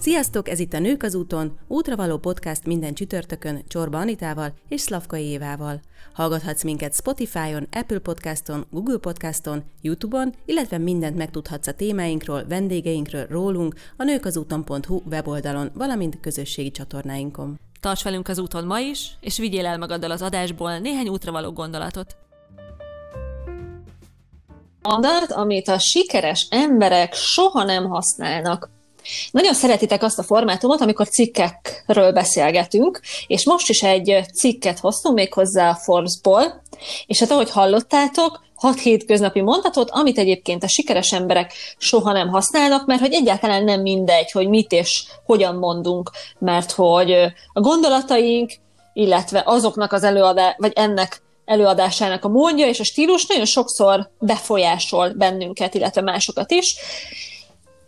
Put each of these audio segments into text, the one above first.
Sziasztok, ez itt a Nők az úton, útravaló podcast minden csütörtökön Csorba Anitával és Szlavkai Évával. Hallgathatsz minket Spotify-on, Apple Podcaston, Google Podcaston, YouTube-on, illetve mindent megtudhatsz a témáinkról, vendégeinkről, rólunk a nőkazúton.hu weboldalon, valamint közösségi csatornáinkon. Tarts velünk az úton ma is, és vigyél el magaddal az adásból néhány útravaló gondolatot. Mondat, amit a sikeres emberek soha nem használnak. Nagyon szeretitek azt a formátumot, amikor cikkekről beszélgetünk, és most is egy cikket hoztunk még hozzá a Forbes-ból, és hát ahogy hallottátok, hat hétköznapi mondatot, amit egyébként a sikeres emberek soha nem használnak, mert hogy egyáltalán nem mindegy, hogy mit és hogyan mondunk, mert hogy a gondolataink, illetve azoknak az előadás, vagy ennek előadásának a módja és a stílus nagyon sokszor befolyásol bennünket, illetve másokat is.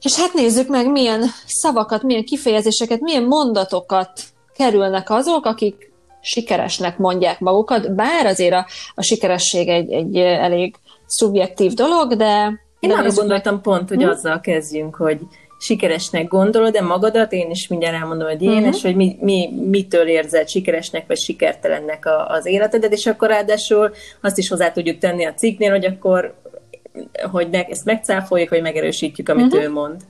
És hát nézzük meg, milyen szavakat, milyen kifejezéseket, milyen mondatokat kerülnek azok, akik sikeresnek mondják magukat, bár azért a, a sikeresség egy, egy elég szubjektív dolog, de... Én arra gondoltam meg... pont, hogy hm? azzal kezdjünk, hogy sikeresnek gondolod, de magadat, én is mindjárt elmondom, hogy én, uh-huh. és hogy mi, mi, mitől érzed sikeresnek vagy sikertelennek a, az életedet, és akkor ráadásul azt is hozzá tudjuk tenni a cikknél, hogy akkor hogy ne, ezt megcáfoljuk, vagy megerősítjük, amit uh-huh. ő mond.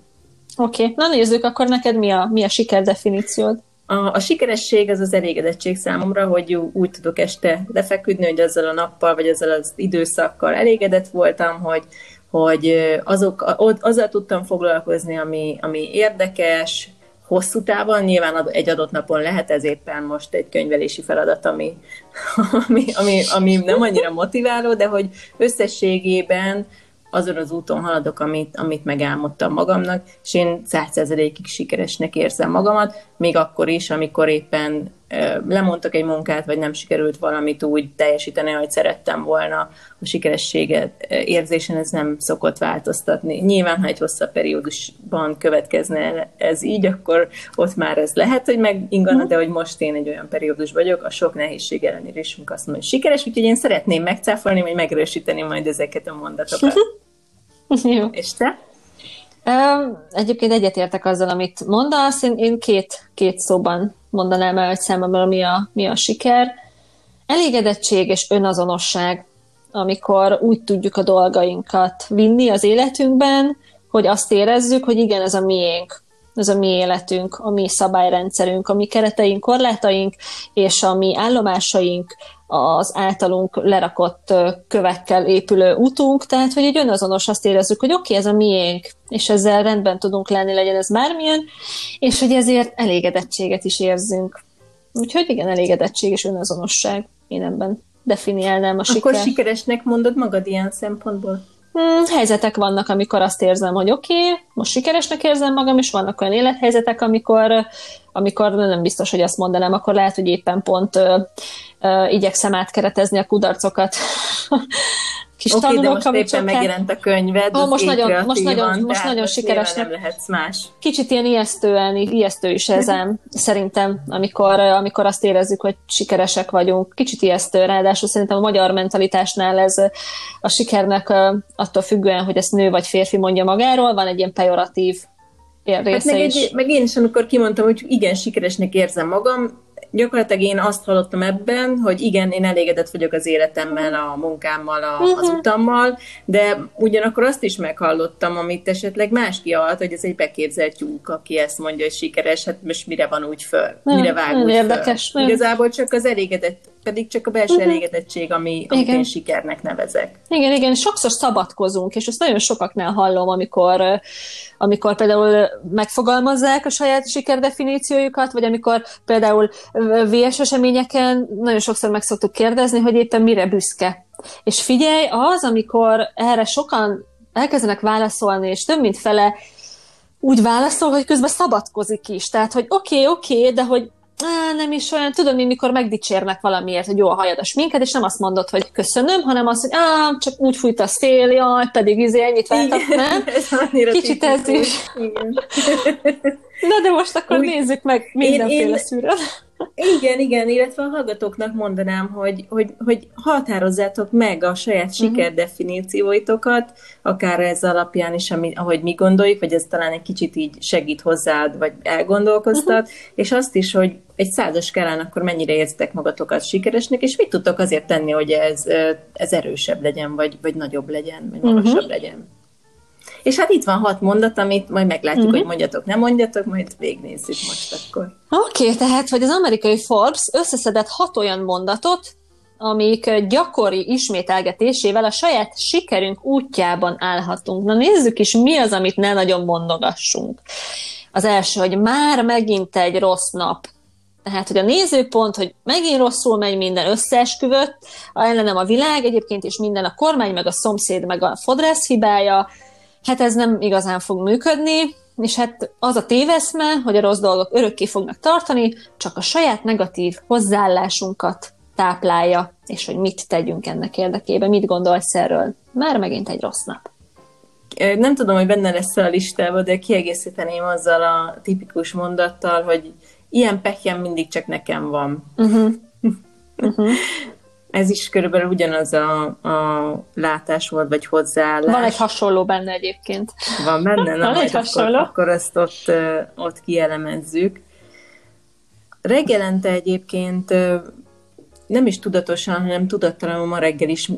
Oké, okay. na nézzük, akkor neked mi a, mi a siker definíciód? A, a sikeresség az az elégedettség számomra, hogy úgy tudok este lefeküdni, hogy azzal a nappal, vagy azzal az időszakkal elégedett voltam, hogy, hogy azok, azzal tudtam foglalkozni, ami, ami érdekes, hosszú távon, nyilván egy adott napon lehet ez éppen most egy könyvelési feladat, ami, ami, ami, ami nem annyira motiváló, de hogy összességében azon az úton haladok, amit, amit megálmodtam magamnak, és én százszerzelékig sikeresnek érzem magamat, még akkor is, amikor éppen lemondtak egy munkát, vagy nem sikerült valamit úgy teljesíteni, ahogy szerettem volna, a sikerességet érzésen ez nem szokott változtatni. Nyilván, ha egy hosszabb periódusban következne ez így, akkor ott már ez lehet, hogy megingana, de hogy most én egy olyan periódus vagyok, a sok nehézség ellenére is azt mondom, hogy sikeres, úgyhogy én szeretném megcáfolni, vagy megerősíteni majd ezeket a mondatokat. Jó. És te? Egyébként egyetértek azzal, amit mondasz. Én, én két, két szóban mondanám el, hogy számomra mi a, mi a siker. Elégedettség és önazonosság, amikor úgy tudjuk a dolgainkat vinni az életünkben, hogy azt érezzük, hogy igen, ez a miénk, ez a mi életünk, a mi szabályrendszerünk, a mi kereteink, korlátaink, és a mi állomásaink, az általunk lerakott kövekkel épülő utunk, tehát hogy egy önazonos azt érezzük, hogy oké, okay, ez a miénk, és ezzel rendben tudunk lenni, legyen ez bármilyen, és hogy ezért elégedettséget is érzünk. Úgyhogy igen, elégedettség és önazonosság. Én ebben definiálnám a sikert. Akkor sikeresnek mondod magad ilyen szempontból? Hmm, helyzetek vannak, amikor azt érzem, hogy oké, okay, most sikeresnek érzem magam, és vannak olyan élethelyzetek, amikor, amikor nem biztos, hogy azt mondanám, akkor lehet, hogy éppen pont ö, ö, igyekszem átkeretezni a kudarcokat kis okay, tanulók, de most éppen megjelent a könyved, oh, most nagyon, most nagyon, most nagyon sikeres. Nem lehetsz más. Kicsit ilyen ijesztően, ijesztő is ezem, szerintem, amikor, amikor azt érezzük, hogy sikeresek vagyunk. Kicsit ijesztő, ráadásul szerintem a magyar mentalitásnál ez a sikernek attól függően, hogy ezt nő vagy férfi mondja magáról, van egy ilyen pejoratív része hát meg, egy, meg én is, amikor kimondtam, hogy igen, sikeresnek érzem magam, gyakorlatilag én azt hallottam ebben, hogy igen, én elégedett vagyok az életemmel, a munkámmal, a, az uh-huh. utammal, de ugyanakkor azt is meghallottam, amit esetleg más kialt, hogy ez egy beképzelt tyúk, aki ezt mondja, hogy sikeres, hát most mire van úgy föl, mire vág úgy érdekes, föl. Igazából csak az elégedett pedig csak a belső uh-huh. elégedettség, ami, amit igen. én sikernek nevezek. Igen, igen, sokszor szabadkozunk, és ezt nagyon sokaknál hallom, amikor, amikor például megfogalmazzák a saját sikerdefiníciójukat, vagy amikor például VS eseményeken nagyon sokszor meg szoktuk kérdezni, hogy éppen mire büszke. És figyelj, az, amikor erre sokan elkezdenek válaszolni, és több mint fele úgy válaszol, hogy közben szabadkozik is. Tehát, hogy oké, okay, oké, okay, de hogy á, nem is olyan, tudod, mi, mikor megdicsérnek valamiért, hogy jó a hajad a sminket, és nem azt mondod, hogy köszönöm, hanem azt, hogy á, csak úgy fújt a szél, jaj, pedig izé ennyit váltak, nem? ez Kicsit ez is. Igen. Na de most akkor úgy, nézzük meg mindenféle szűrőt. Igen, igen, illetve a hallgatóknak mondanám, hogy, hogy, hogy határozzátok meg a saját mhm. sikerdefinícióitokat, akár ez alapján is, ami, ahogy mi gondoljuk, vagy ez talán egy kicsit így segít hozzád, vagy elgondolkoztat, uh-huh. és azt is, hogy egy százas skálán akkor mennyire érzitek magatokat sikeresnek, és mit tudtok azért tenni, hogy ez, ez erősebb legyen, vagy, vagy nagyobb legyen, vagy magasabb uh-huh. legyen. És hát itt van hat mondat, amit majd meglátjuk, uh-huh. hogy mondjatok, nem mondjatok, majd végnézzük most akkor. Oké, okay, tehát, hogy az amerikai Forbes összeszedett hat olyan mondatot, amik gyakori ismételgetésével a saját sikerünk útjában állhatunk. Na nézzük is, mi az, amit ne nagyon mondogassunk. Az első, hogy már megint egy rossz nap. Tehát, hogy a nézőpont, hogy megint rosszul megy minden összeesküvött, ellenem a világ, egyébként is minden a kormány, meg a szomszéd, meg a fodrász hibája, hát ez nem igazán fog működni, és hát az a téveszme, hogy a rossz dolgok örökké fognak tartani, csak a saját negatív hozzáállásunkat táplálja, és hogy mit tegyünk ennek érdekében, mit gondolsz erről? Már megint egy rossz nap. Nem tudom, hogy benne lesz a listában, de kiegészíteném azzal a tipikus mondattal, hogy ilyen pekjem mindig csak nekem van. Uh-huh. Uh-huh. Ez is körülbelül ugyanaz a, a látás volt, vagy hozzáállás. Van egy hasonló benne egyébként. Van benne? Na, Van egy hasonló. Akkor, akkor ezt ott, ott kielemezzük. Reggelente egyébként nem is tudatosan, hanem tudattalanul ma reggel is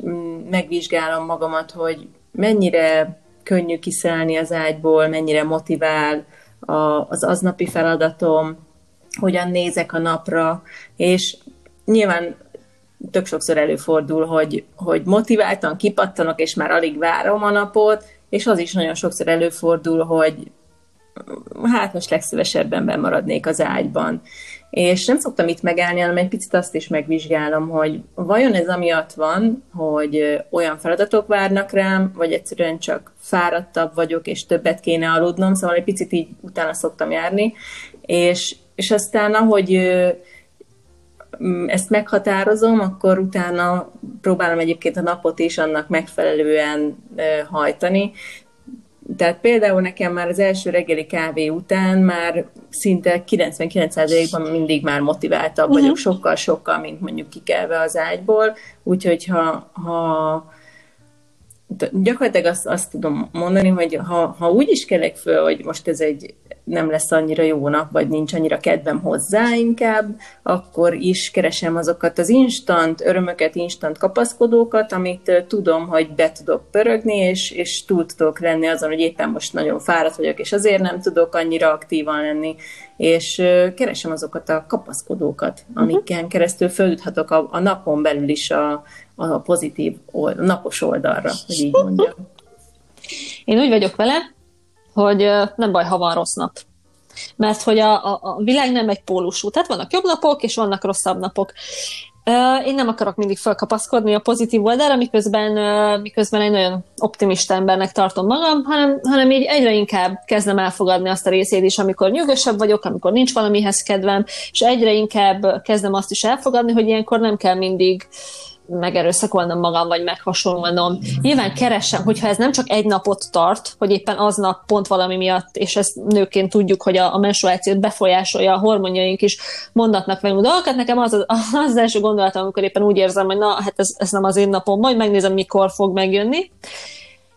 megvizsgálom magamat, hogy mennyire könnyű kiszállni az ágyból, mennyire motivál az aznapi feladatom, hogyan nézek a napra, és nyilván tök sokszor előfordul, hogy, hogy motiváltan kipattanok, és már alig várom a napot, és az is nagyon sokszor előfordul, hogy hát most legszívesebben bemaradnék az ágyban. És nem szoktam itt megállni, hanem egy picit azt is megvizsgálom, hogy vajon ez amiatt van, hogy olyan feladatok várnak rám, vagy egyszerűen csak fáradtabb vagyok, és többet kéne aludnom, szóval egy picit így utána szoktam járni, és, és aztán ahogy ezt meghatározom, akkor utána próbálom egyébként a napot is annak megfelelően hajtani. Tehát például nekem már az első reggeli kávé után már szinte 99%-ban mindig már motiváltabb uh-huh. vagyok, sokkal-sokkal, mint mondjuk kikelve az ágyból, úgyhogy ha, ha gyakorlatilag azt, azt tudom mondani, hogy ha, ha úgy is kelek föl, hogy most ez egy nem lesz annyira jó nap, vagy nincs annyira kedvem hozzá inkább, akkor is keresem azokat az instant örömöket, instant kapaszkodókat, amit tudom, hogy be tudok pörögni, és, és túl tudok lenni azon, hogy éppen most nagyon fáradt vagyok, és azért nem tudok annyira aktívan lenni, és keresem azokat a kapaszkodókat, mhm. amiken keresztül följuthatok a, a napon belül is a, a pozitív, old, napos oldalra, hogy így mondjam. Én úgy vagyok vele, hogy nem baj, ha van rossz nap. Mert hogy a, a, a világ nem egy pólusú. Tehát vannak jobb napok, és vannak rosszabb napok. Én nem akarok mindig felkapaszkodni a pozitív oldalra, miközben, miközben egy nagyon optimista embernek tartom magam, hanem, hanem így egyre inkább kezdem elfogadni azt a részét is, amikor nyugosabb vagyok, amikor nincs valamihez kedvem, és egyre inkább kezdem azt is elfogadni, hogy ilyenkor nem kell mindig uh, megerőszakolnom magam, vagy meghasonlulnom. Nyilván keresem, hogyha ez nem csak egy napot tart, hogy éppen aznap pont valami miatt, és ezt nőként tudjuk, hogy a, a menstruációt befolyásolja, a hormonjaink is mondatnak velünk dolgokat. Nekem az, az, az első gondolatom, amikor éppen úgy érzem, hogy na, hát ez, ez nem az én napom, majd megnézem, mikor fog megjönni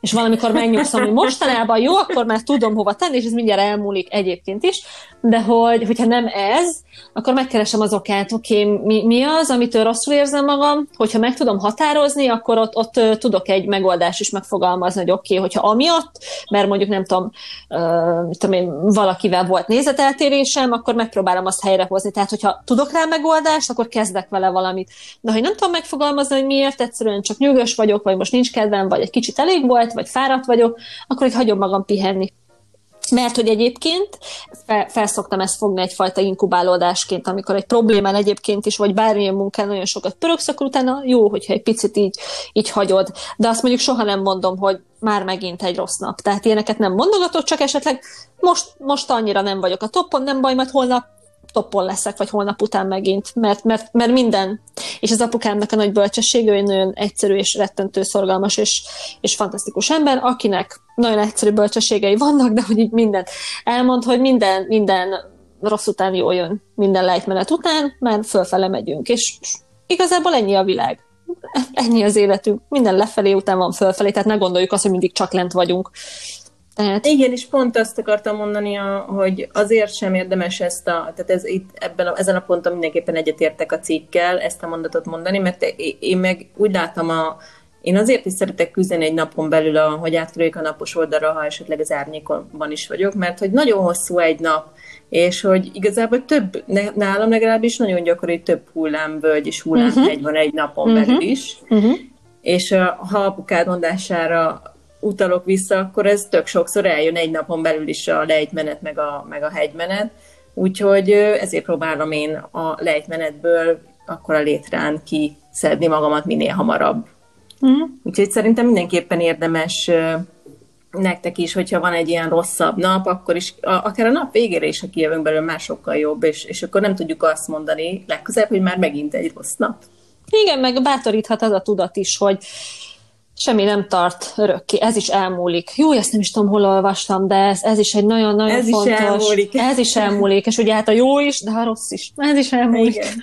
és valamikor megnyugszom, hogy mostanában jó, akkor már tudom hova tenni, és ez mindjárt elmúlik egyébként is, de hogy, hogyha nem ez, akkor megkeresem az okát, oké, okay, mi, mi az, amitől rosszul érzem magam, hogyha meg tudom határozni, akkor ott, ott tudok egy megoldást is megfogalmazni, hogy oké, okay, hogyha amiatt, mert mondjuk nem tudom, uh, tudom én, valakivel volt nézeteltérésem, akkor megpróbálom azt helyrehozni. Tehát, hogyha tudok rá megoldást, akkor kezdek vele valamit. De ha nem tudom megfogalmazni, hogy miért, egyszerűen csak nyugos vagyok, vagy most nincs kedvem, vagy egy kicsit elég volt, vagy fáradt vagyok, akkor egy hagyom magam pihenni. Mert hogy egyébként fel, felszoktam ezt fogni egyfajta inkubálódásként, amikor egy problémán egyébként is, vagy bármilyen munkán nagyon sokat pöröksz, akkor utána jó, hogyha egy picit így, így hagyod. De azt mondjuk soha nem mondom, hogy már megint egy rossz nap. Tehát ilyeneket nem mondogatok, csak esetleg most, most annyira nem vagyok a toppon, nem baj, mert holnap toppon leszek, vagy holnap után megint, mert, mert, mert minden, és az apukámnak a nagy bölcsessége, ő nagyon egyszerű és rettentő szorgalmas és, és fantasztikus ember, akinek nagyon egyszerű bölcsességei vannak, de hogy így minden elmond, hogy minden, minden rossz után jól jön minden lejtmenet után, mert fölfele megyünk, és igazából ennyi a világ. Ennyi az életünk. Minden lefelé után van fölfelé, tehát ne gondoljuk azt, hogy mindig csak lent vagyunk. Tehát... Igen, és pont azt akartam mondani, hogy azért sem érdemes ezt a, tehát ez itt ebben a, ezen a ponton mindenképpen egyetértek a cikkkel, ezt a mondatot mondani, mert én meg úgy látom a, én azért is szeretek küzdeni egy napon belül, a, hogy átkerüljük a napos oldalra, ha esetleg az árnyékonban is vagyok, mert hogy nagyon hosszú egy nap, és hogy igazából több, nálam legalábbis nagyon gyakori, több hullámvölgy és hullámhegy uh-huh. van egy napon uh-huh. belül is, uh-huh. és ha apukád mondására utalok vissza, akkor ez tök sokszor eljön egy napon belül is a lejtmenet, meg a, meg a hegymenet, úgyhogy ezért próbálom én a lejtmenetből akkor a létrán kiszedni magamat minél hamarabb. Uh-huh. Úgyhogy szerintem mindenképpen érdemes nektek is, hogyha van egy ilyen rosszabb nap, akkor is, a, akár a nap végére is, ha kijövünk belőle, már sokkal jobb, és, és akkor nem tudjuk azt mondani legközelebb, hogy már megint egy rossz nap. Igen, meg bátoríthat az a tudat is, hogy semmi nem tart örökké, ez is elmúlik. Jó, ezt nem is tudom, hol olvastam, de ez, ez is egy nagyon-nagyon ez fontos. Is elmúlik. Ez is elmúlik, és ugye hát a jó is, de a rossz is. Ez is elmúlik. Igen,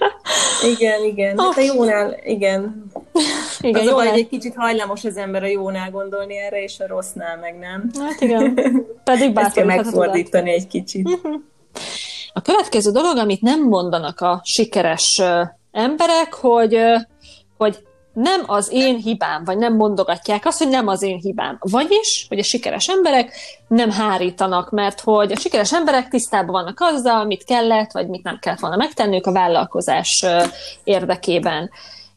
igen. igen. Hát a jónál, igen. igen az jónál... a baj, egy kicsit hajlamos az ember a jónál gondolni erre, és a rossznál meg nem. Hát igen, pedig Ezt kell megfordítani egy kicsit. Mhm. A következő dolog, amit nem mondanak a sikeres emberek, hogy, hogy nem az én hibám, vagy nem mondogatják azt, hogy nem az én hibám. Vagyis, hogy a sikeres emberek nem hárítanak, mert hogy a sikeres emberek tisztában vannak azzal, mit kellett, vagy mit nem kellett volna megtenniük a vállalkozás érdekében.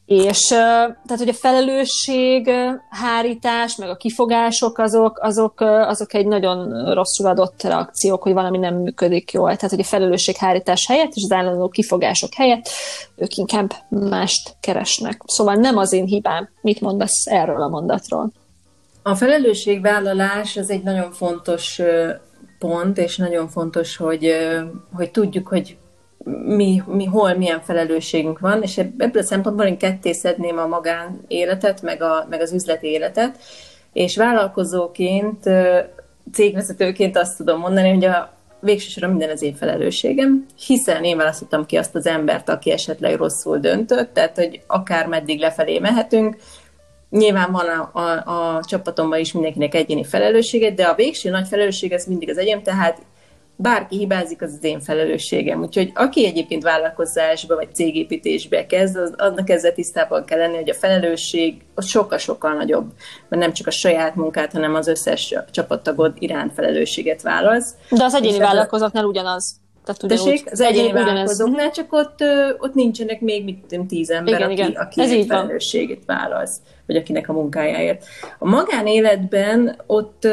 És tehát, hogy a felelősség, hárítás, meg a kifogások, azok, azok, azok egy nagyon rosszul adott reakciók, hogy valami nem működik jól. Tehát, hogy a felelősség hárítás helyett és az állandó kifogások helyett ők inkább mást keresnek. Szóval nem az én hibám. Mit mondasz erről a mondatról? A felelősségvállalás az egy nagyon fontos pont, és nagyon fontos, hogy, hogy tudjuk, hogy mi, mi, hol milyen felelősségünk van, és ebből a szempontból én ketté szedném a magánéletet, meg, a, meg az üzleti életet, és vállalkozóként, cégvezetőként azt tudom mondani, hogy a végsősorban minden az én felelősségem, hiszen én választottam ki azt az embert, aki esetleg rosszul döntött, tehát hogy akár meddig lefelé mehetünk, Nyilván van a, a, a csapatomban is mindenkinek egyéni felelőssége, de a végső nagy felelősség az mindig az enyém, tehát bárki hibázik, az az én felelősségem. Úgyhogy aki egyébként vállalkozásba vagy cégépítésbe kezd, az, annak ezzel tisztában kell lenni, hogy a felelősség az sokkal-sokkal nagyobb, mert nem csak a saját munkát, hanem az összes csapattagod iránt felelősséget válasz. De az egyéni vállalkozóknál ugyanaz. Tehát Tessék, az egyéni vállalkozóknál, csak ott, ott nincsenek még mit tudom, tíz ember, igen, aki, igen. aki Ez egy felelősséget válasz, vagy akinek a munkájáért. A magánéletben ott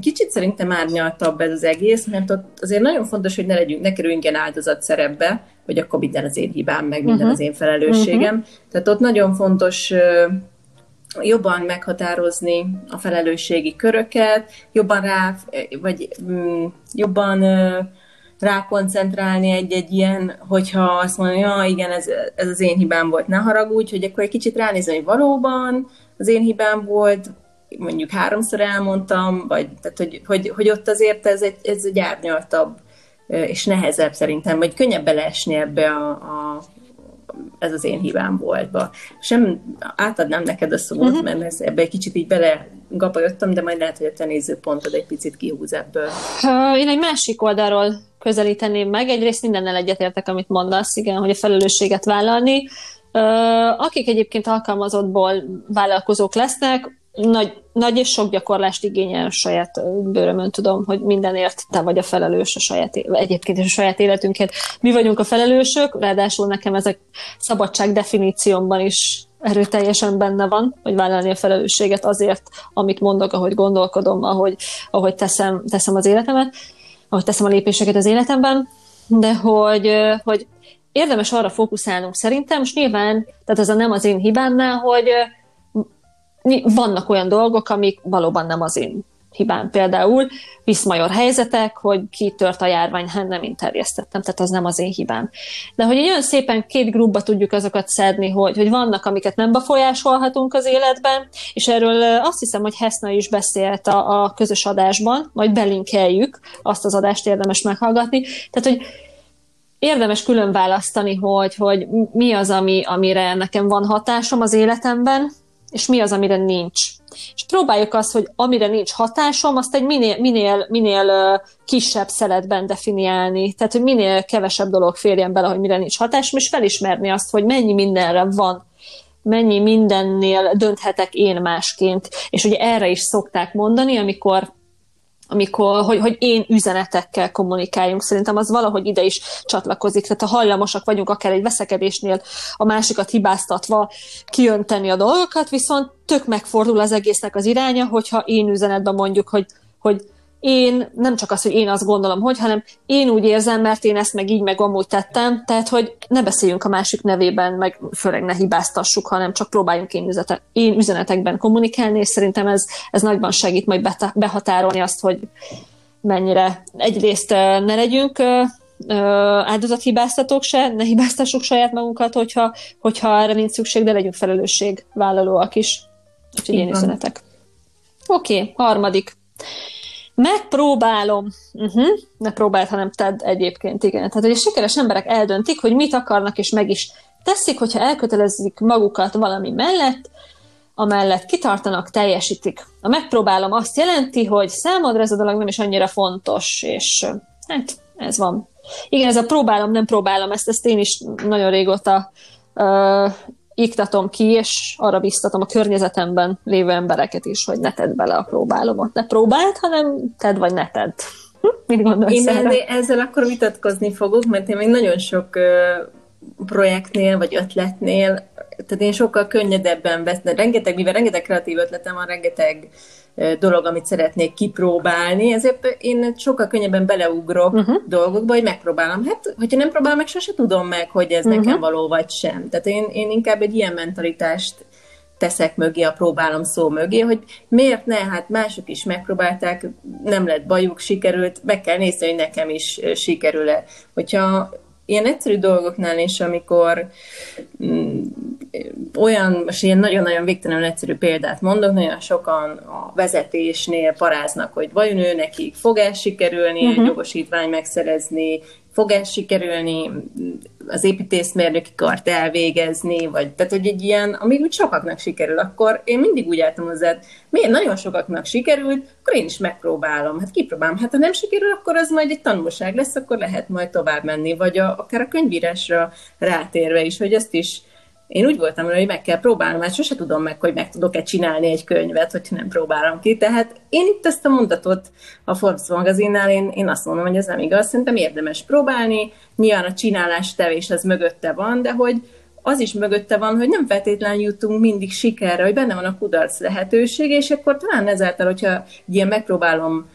kicsit szerintem árnyaltabb ez az egész, mert ott azért nagyon fontos, hogy ne legyünk, ne kerüljünk ilyen áldozat szerepbe, hogy akkor minden az én hibám, meg minden uh-huh. az én felelősségem. Uh-huh. Tehát ott nagyon fontos jobban meghatározni a felelősségi köröket, jobban rá, vagy mm, jobban rákoncentrálni egy-egy ilyen, hogyha azt mondja, ja, igen, ez, ez az én hibám volt, ne haragudj, hogy akkor egy kicsit ránézni, hogy valóban az én hibám volt, mondjuk háromszor elmondtam, vagy tehát, hogy, hogy, hogy ott azért ez egy, ez egy árnyaltabb és nehezebb szerintem, vagy könnyebb beleesni ebbe a, a ez az én hibám volt. Ba. Sem átadnám neked a szót, uh-huh. mert ez, ebbe egy kicsit így bele gapajottam, de majd lehet, hogy a te nézőpontod egy picit kihúz ebből. Én egy másik oldalról közelíteném meg. Egyrészt mindennel egyetértek, amit mondasz, igen, hogy a felelősséget vállalni. Akik egyébként alkalmazottból vállalkozók lesznek, nagy, nagy és sok gyakorlást igényel a saját bőrömön, tudom, hogy mindenért te vagy a felelős a saját, egyébként is a saját életünkért. Mi vagyunk a felelősök, ráadásul nekem ezek szabadság definíciómban is erőteljesen benne van, hogy vállalni a felelősséget azért, amit mondok, ahogy gondolkodom, ahogy, ahogy teszem, teszem az életemet, ahogy teszem a lépéseket az életemben, de hogy, hogy érdemes arra fókuszálnunk szerintem, és nyilván, tehát ez a nem az én hibámnál, hogy vannak olyan dolgok, amik valóban nem az én hibám. Például viszmajor helyzetek, hogy kitört a járvány, hát nem én terjesztettem, tehát az nem az én hibám. De hogy olyan szépen két grúbba tudjuk azokat szedni, hogy, hogy vannak, amiket nem befolyásolhatunk az életben, és erről azt hiszem, hogy Heszna is beszélt a, a közös adásban, majd belinkeljük, azt az adást érdemes meghallgatni. Tehát, hogy érdemes külön választani, hogy, hogy mi az, ami, amire nekem van hatásom az életemben, és mi az, amire nincs. És próbáljuk azt, hogy amire nincs hatásom, azt egy minél, minél, minél kisebb szeletben definiálni. Tehát, hogy minél kevesebb dolog férjen bele, hogy mire nincs hatásom, és felismerni azt, hogy mennyi mindenre van mennyi mindennél dönthetek én másként. És ugye erre is szokták mondani, amikor amikor, hogy, hogy én üzenetekkel kommunikáljunk. Szerintem az valahogy ide is csatlakozik. Tehát ha hajlamosak vagyunk akár egy veszekedésnél a másikat hibáztatva kiönteni a dolgokat, viszont tök megfordul az egésznek az iránya, hogyha én üzenetben mondjuk, hogy, hogy én nem csak az, hogy én azt gondolom, hogy, hanem én úgy érzem, mert én ezt meg így meg amúgy tettem, tehát hogy ne beszéljünk a másik nevében, meg főleg ne hibáztassuk, hanem csak próbáljunk én, üzete, én üzenetekben kommunikálni, és szerintem ez, ez nagyban segít majd behatárolni azt, hogy mennyire egyrészt ne legyünk áldozathibáztatók se, ne hibáztassuk saját magunkat, hogyha, hogyha erre nincs szükség, de legyünk felelősségvállalóak is. Úgyhogy én üzenetek. Oké, okay, harmadik. Megpróbálom. Uh-huh. Ne próbáld, hanem tedd egyébként, igen. Tehát, hogy a sikeres emberek eldöntik, hogy mit akarnak, és meg is teszik, hogyha elkötelezik magukat valami mellett, amellett kitartanak, teljesítik. A megpróbálom azt jelenti, hogy számodra ez a dolog nem is annyira fontos, és hát ez van. Igen, ez a próbálom, nem próbálom, ezt, ezt én is nagyon régóta uh, iktatom ki, és arra biztatom a környezetemben lévő embereket is, hogy ne tedd bele a próbálomot. Ne próbáld, hanem tedd vagy ne tedd. Hm? Mit gondolsz Én erre? ezzel akkor vitatkozni fogok, mert én még nagyon sok projektnél vagy ötletnél, tehát én sokkal könnyedebben veszem, rengeteg, mivel rengeteg kreatív ötletem van, rengeteg dolog, amit szeretnék kipróbálni, ezért én sokkal könnyebben beleugrok uh-huh. dolgokba, hogy megpróbálom. Hát, hogyha nem próbálom meg, sose tudom meg, hogy ez uh-huh. nekem való vagy sem. Tehát én, én inkább egy ilyen mentalitást teszek mögé, a próbálom szó mögé, hogy miért ne, hát mások is megpróbálták, nem lett bajuk, sikerült, meg kell nézni, hogy nekem is sikerül-e. Hogyha ilyen egyszerű dolgoknál is, amikor mm, olyan, most ilyen nagyon-nagyon végtelenül egyszerű példát mondok, nagyon sokan a vezetésnél paráznak, hogy vajon ő nekik fog el sikerülni uh-huh. egy jogosítvány megszerezni, fog el sikerülni az építészmérnöki kart elvégezni, vagy tehát, hogy egy ilyen, amíg úgy sokaknak sikerül, akkor én mindig úgy álltam hozzá, miért nagyon sokaknak sikerült, akkor én is megpróbálom. Hát kipróbálom. Hát ha nem sikerül, akkor az majd egy tanulság lesz, akkor lehet majd tovább menni, vagy a, akár a könyvírásra rátérve is, hogy ezt is én úgy voltam hogy meg kell próbálnom, mert sose tudom meg, hogy meg tudok-e csinálni egy könyvet, hogyha nem próbálom ki. Tehát én itt ezt a mondatot a Forbes magazinnál, én, én azt mondom, hogy ez nem igaz, szerintem érdemes próbálni, nyilván a csinálás tevés az mögötte van, de hogy az is mögötte van, hogy nem feltétlenül jutunk mindig sikerre, hogy benne van a kudarc lehetősége, és akkor talán ezáltal, hogyha ilyen megpróbálom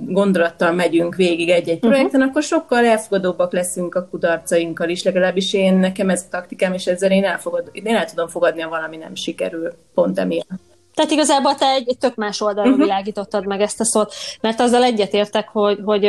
gondolattal megyünk végig egy-egy mhm. projekten, uh-huh. akkor sokkal elfogadóbbak leszünk a kudarcainkkal is, legalábbis én, nekem ez a taktikám, és ezzel én, elfogad, én el tudom fogadni, ha valami nem sikerül, pont emiatt. Tehát igazából te egy, egy tök más oldalról uh-huh. világítottad meg ezt a szót, mert azzal egyetértek, hogy, hogy,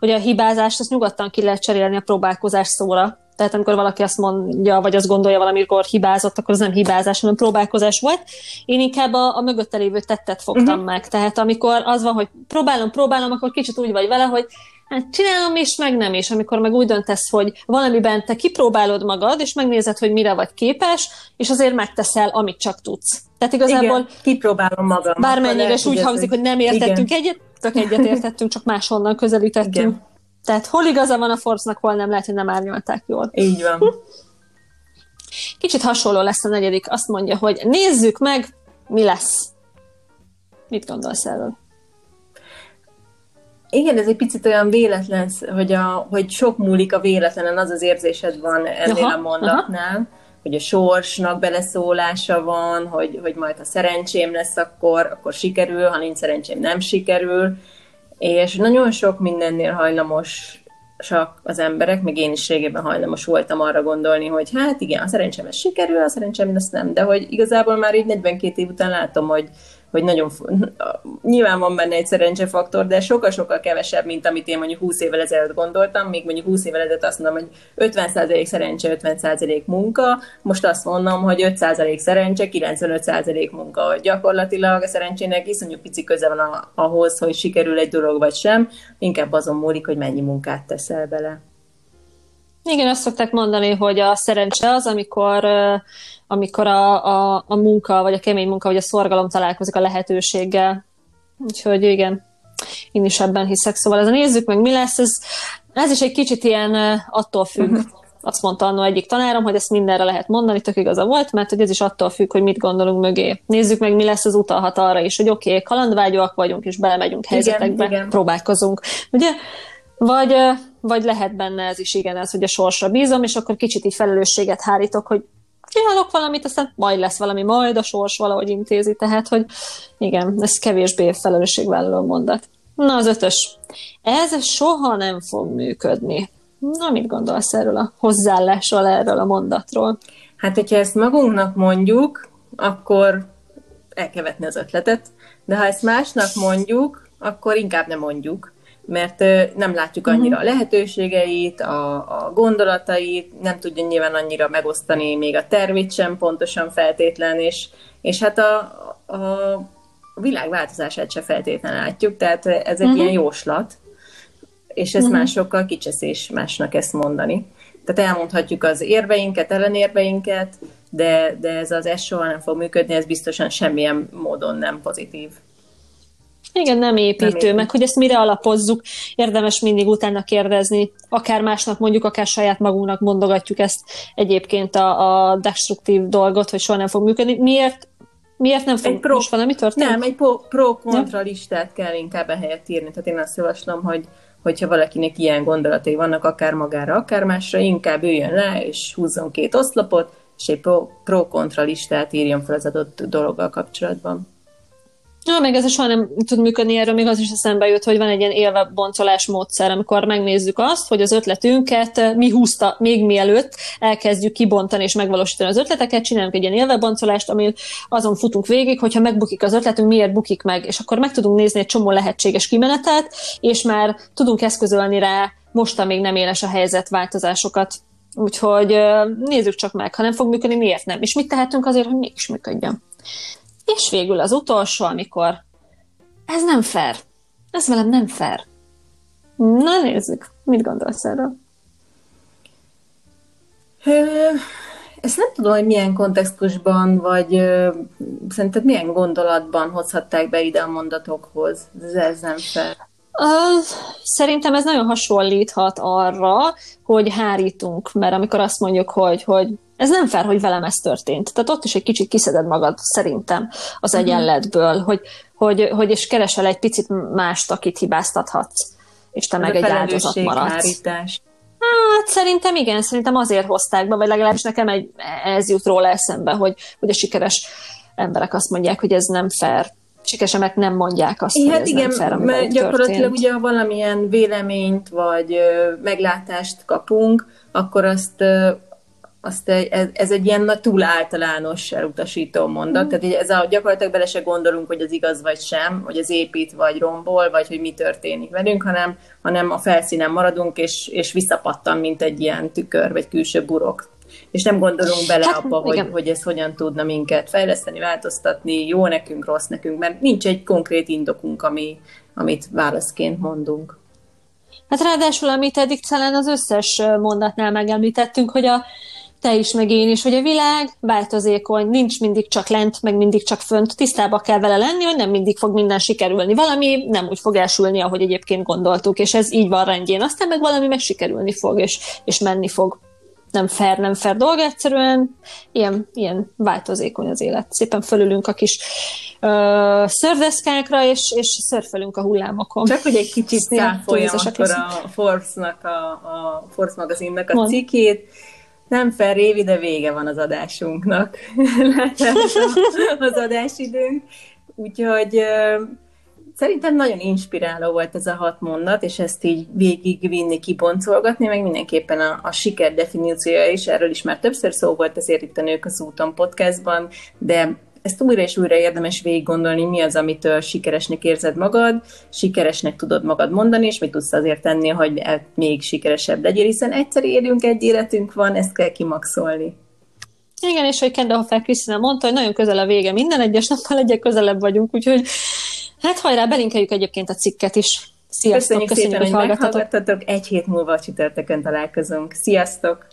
hogy a hibázást azt nyugodtan ki lehet cserélni a próbálkozás szóra. Tehát amikor valaki azt mondja, vagy azt gondolja valamikor hibázott, akkor az nem hibázás, hanem próbálkozás volt. Én inkább a, a mögötte lévő tettet fogtam uh-huh. meg. Tehát amikor az van, hogy próbálom, próbálom, akkor kicsit úgy vagy vele, hogy hát csinálom is, meg nem is. Amikor meg úgy döntesz, hogy valamiben te kipróbálod magad, és megnézed, hogy mire vagy képes, és azért megteszel, amit csak tudsz. Tehát igazából Igen, kipróbálom magam. Bármennyire is úgy hangzik, hogy nem értettünk Igen. egyet, tök egyet értettünk, csak máshonnan közelítettünk. Igen. Tehát hol igaza van a Forbesnak, hol nem lehet, hogy nem árnyalták jól. Így van. Kicsit hasonló lesz a negyedik. Azt mondja, hogy nézzük meg, mi lesz. Mit gondolsz erről? Igen, ez egy picit olyan véletlen, hogy, a, hogy sok múlik a véletlenen, az az érzésed van ennél aha, a mondatnál, aha. Hogy a sorsnak beleszólása van, hogy, hogy majd ha szerencsém lesz, akkor, akkor sikerül, ha nincs szerencsém, nem sikerül. És nagyon sok mindennél hajlamos csak az emberek, még én is régében hajlamos voltam arra gondolni, hogy hát igen, a szerencsém ez sikerül, a szerencsém ez nem, de hogy igazából már így 42 év után látom, hogy hogy nagyon, nyilván van benne egy szerencsefaktor, de sokkal-sokkal kevesebb, mint amit én mondjuk 20 évvel ezelőtt gondoltam, még mondjuk 20 évvel ezelőtt azt mondom, hogy 50% szerencse, 50% munka, most azt mondom, hogy 5% szerencse, 95% munka, hogy gyakorlatilag a szerencsének iszonyú pici köze van ahhoz, hogy sikerül egy dolog vagy sem, inkább azon múlik, hogy mennyi munkát teszel bele. Igen, azt szokták mondani, hogy a szerencse az, amikor, amikor a, a, a munka, vagy a kemény munka, vagy a szorgalom találkozik a lehetőséggel. Úgyhogy igen, én is ebben hiszek. Szóval ez a nézzük meg, mi lesz. Ez, ez is egy kicsit ilyen attól függ. Uh-huh. Azt mondta annó egyik tanárom, hogy ezt mindenre lehet mondani, tök igaza volt, mert hogy ez is attól függ, hogy mit gondolunk mögé. Nézzük meg, mi lesz az utalhat arra is, hogy oké, okay, kalandvágyóak vagyunk, és belemegyünk helyzetekbe, igen, igen. próbálkozunk. Ugye? Vagy, vagy lehet benne ez is, igen, ez, hogy a sorsra bízom, és akkor kicsit így felelősséget hárítok, hogy csinálok valamit, aztán majd lesz valami, majd a sors valahogy intézi, tehát, hogy igen, ez kevésbé felelősségvállaló mondat. Na, az ötös. Ez soha nem fog működni. Na, mit gondolsz erről a hozzáállásról, erről a mondatról? Hát, hogyha ezt magunknak mondjuk, akkor el kell az ötletet, de ha ezt másnak mondjuk, akkor inkább nem mondjuk mert nem látjuk annyira a lehetőségeit, a, a gondolatait, nem tudja nyilván annyira megosztani még a tervét sem pontosan feltétlen, és, és hát a, a világ változását se feltétlenül látjuk, tehát ez egy uh-huh. ilyen jóslat, és ez uh-huh. másokkal kicseszés másnak ezt mondani. Tehát elmondhatjuk az érveinket, ellenérveinket, de, de ez az ez soha nem fog működni, ez biztosan semmilyen módon nem pozitív. Igen, nem építő, nem meg hogy ezt mire alapozzuk, érdemes mindig utána kérdezni, akár másnak mondjuk, akár saját magunknak mondogatjuk ezt egyébként a, a destruktív dolgot, hogy soha nem fog működni. Miért Miért nem fog pro, most valami történni? Nem, egy pro-kontra listát kell inkább ehelyett írni. Tehát én azt javaslom, hogy hogyha valakinek ilyen gondolatai vannak, akár magára, akár másra, inkább üljön le, és húzzon két oszlopot, és egy pro-kontra listát írjon fel az adott dologgal kapcsolatban. Ja, meg ez soha nem tud működni, erről még az is eszembe jut, hogy van egy ilyen élve boncolás módszer, amikor megnézzük azt, hogy az ötletünket mi húzta még mielőtt elkezdjük kibontani és megvalósítani az ötleteket, csinálunk egy ilyen élve boncolást, ami azon futunk végig, hogyha megbukik az ötletünk, miért bukik meg, és akkor meg tudunk nézni egy csomó lehetséges kimenetet, és már tudunk eszközölni rá most, még nem éles a helyzet változásokat. Úgyhogy nézzük csak meg, ha nem fog működni, miért nem? És mit tehetünk azért, hogy mégis működjön? És végül az utolsó, amikor ez nem fair. Ez velem nem fair. Na nézzük, mit gondolsz erről? Ezt nem tudom, hogy milyen kontextusban, vagy szerinted milyen gondolatban hozhatták be ide a mondatokhoz. Ez, ez nem fair. Szerintem ez nagyon hasonlíthat arra, hogy hárítunk, mert amikor azt mondjuk, hogy, hogy ez nem fel, hogy velem ez történt. Tehát ott is egy kicsit kiszeded magad, szerintem, az uh-huh. egyenletből, hogy, hogy, hogy és keresel egy picit mást, akit hibáztathatsz, és te ez meg egy áldozat maradsz. Hárítás. Hát szerintem igen, szerintem azért hozták be, vagy legalábbis nekem egy, ez jut róla eszembe, hogy, hogy a sikeres emberek azt mondják, hogy ez nem fair. Sikeresemek nem mondják azt, hát hogy ez igen, nem fair, mert gyakorlatilag történt. ugye, ha valamilyen véleményt vagy ö, meglátást kapunk, akkor azt ö, azt ez, ez egy ilyen túl általános elutasító mondat, mm. tehát ez a, gyakorlatilag bele se gondolunk, hogy az igaz vagy sem, hogy az épít vagy rombol, vagy hogy mi történik velünk, hanem, hanem a felszínen maradunk, és, és visszapattan, mint egy ilyen tükör, vagy külső burok. És nem gondolunk bele hát, abba, hogy, hogy ez hogyan tudna minket fejleszteni, változtatni, jó nekünk, rossz nekünk, mert nincs egy konkrét indokunk, ami, amit válaszként mondunk. Hát ráadásul, amit eddig talán az összes mondatnál megemlítettünk, hogy a, te is, meg én is, hogy a világ változékony, nincs mindig csak lent, meg mindig csak fönt, tisztába kell vele lenni, hogy nem mindig fog minden sikerülni. Valami nem úgy fog elsülni, ahogy egyébként gondoltuk, és ez így van rendjén. Aztán meg valami meg sikerülni fog, és, és menni fog. Nem fair, nem fair dolog, egyszerűen ilyen, ilyen változékony az élet. Szépen fölülünk a kis uh, szörveszkákra, és, és szörfölünk a hullámokon. Csak hogy egy kicsit száfoljam akkor a Forbes-nak, a, a Forbes magazinnak a cikét, nem fel Révi, de vége van az adásunknak. az adásidőnk. Úgyhogy szerintem nagyon inspiráló volt ez a hat mondat, és ezt így végigvinni, kiboncolgatni, meg mindenképpen a, a siker definíciója is, erről is már többször szó volt azért itt a Nők az úton podcastban, de ezt újra és újra érdemes végig gondolni, mi az, amitől sikeresnek érzed magad, sikeresnek tudod magad mondani, és mit tudsz azért tenni, hogy még sikeresebb legyél, hiszen egyszer élünk, egy életünk van, ezt kell kimaxolni. Igen, és hogy Kendall Hofer Krisztina mondta, hogy nagyon közel a vége, minden egyes nappal egyre közelebb vagyunk, úgyhogy hát hajrá, belinkeljük egyébként a cikket is Sziasztok, köszönjük, köszönjük szépen, hogy hallgattatok. meghallgattatok. Egy hét múlva a csütörtökön találkozunk. Sziasztok!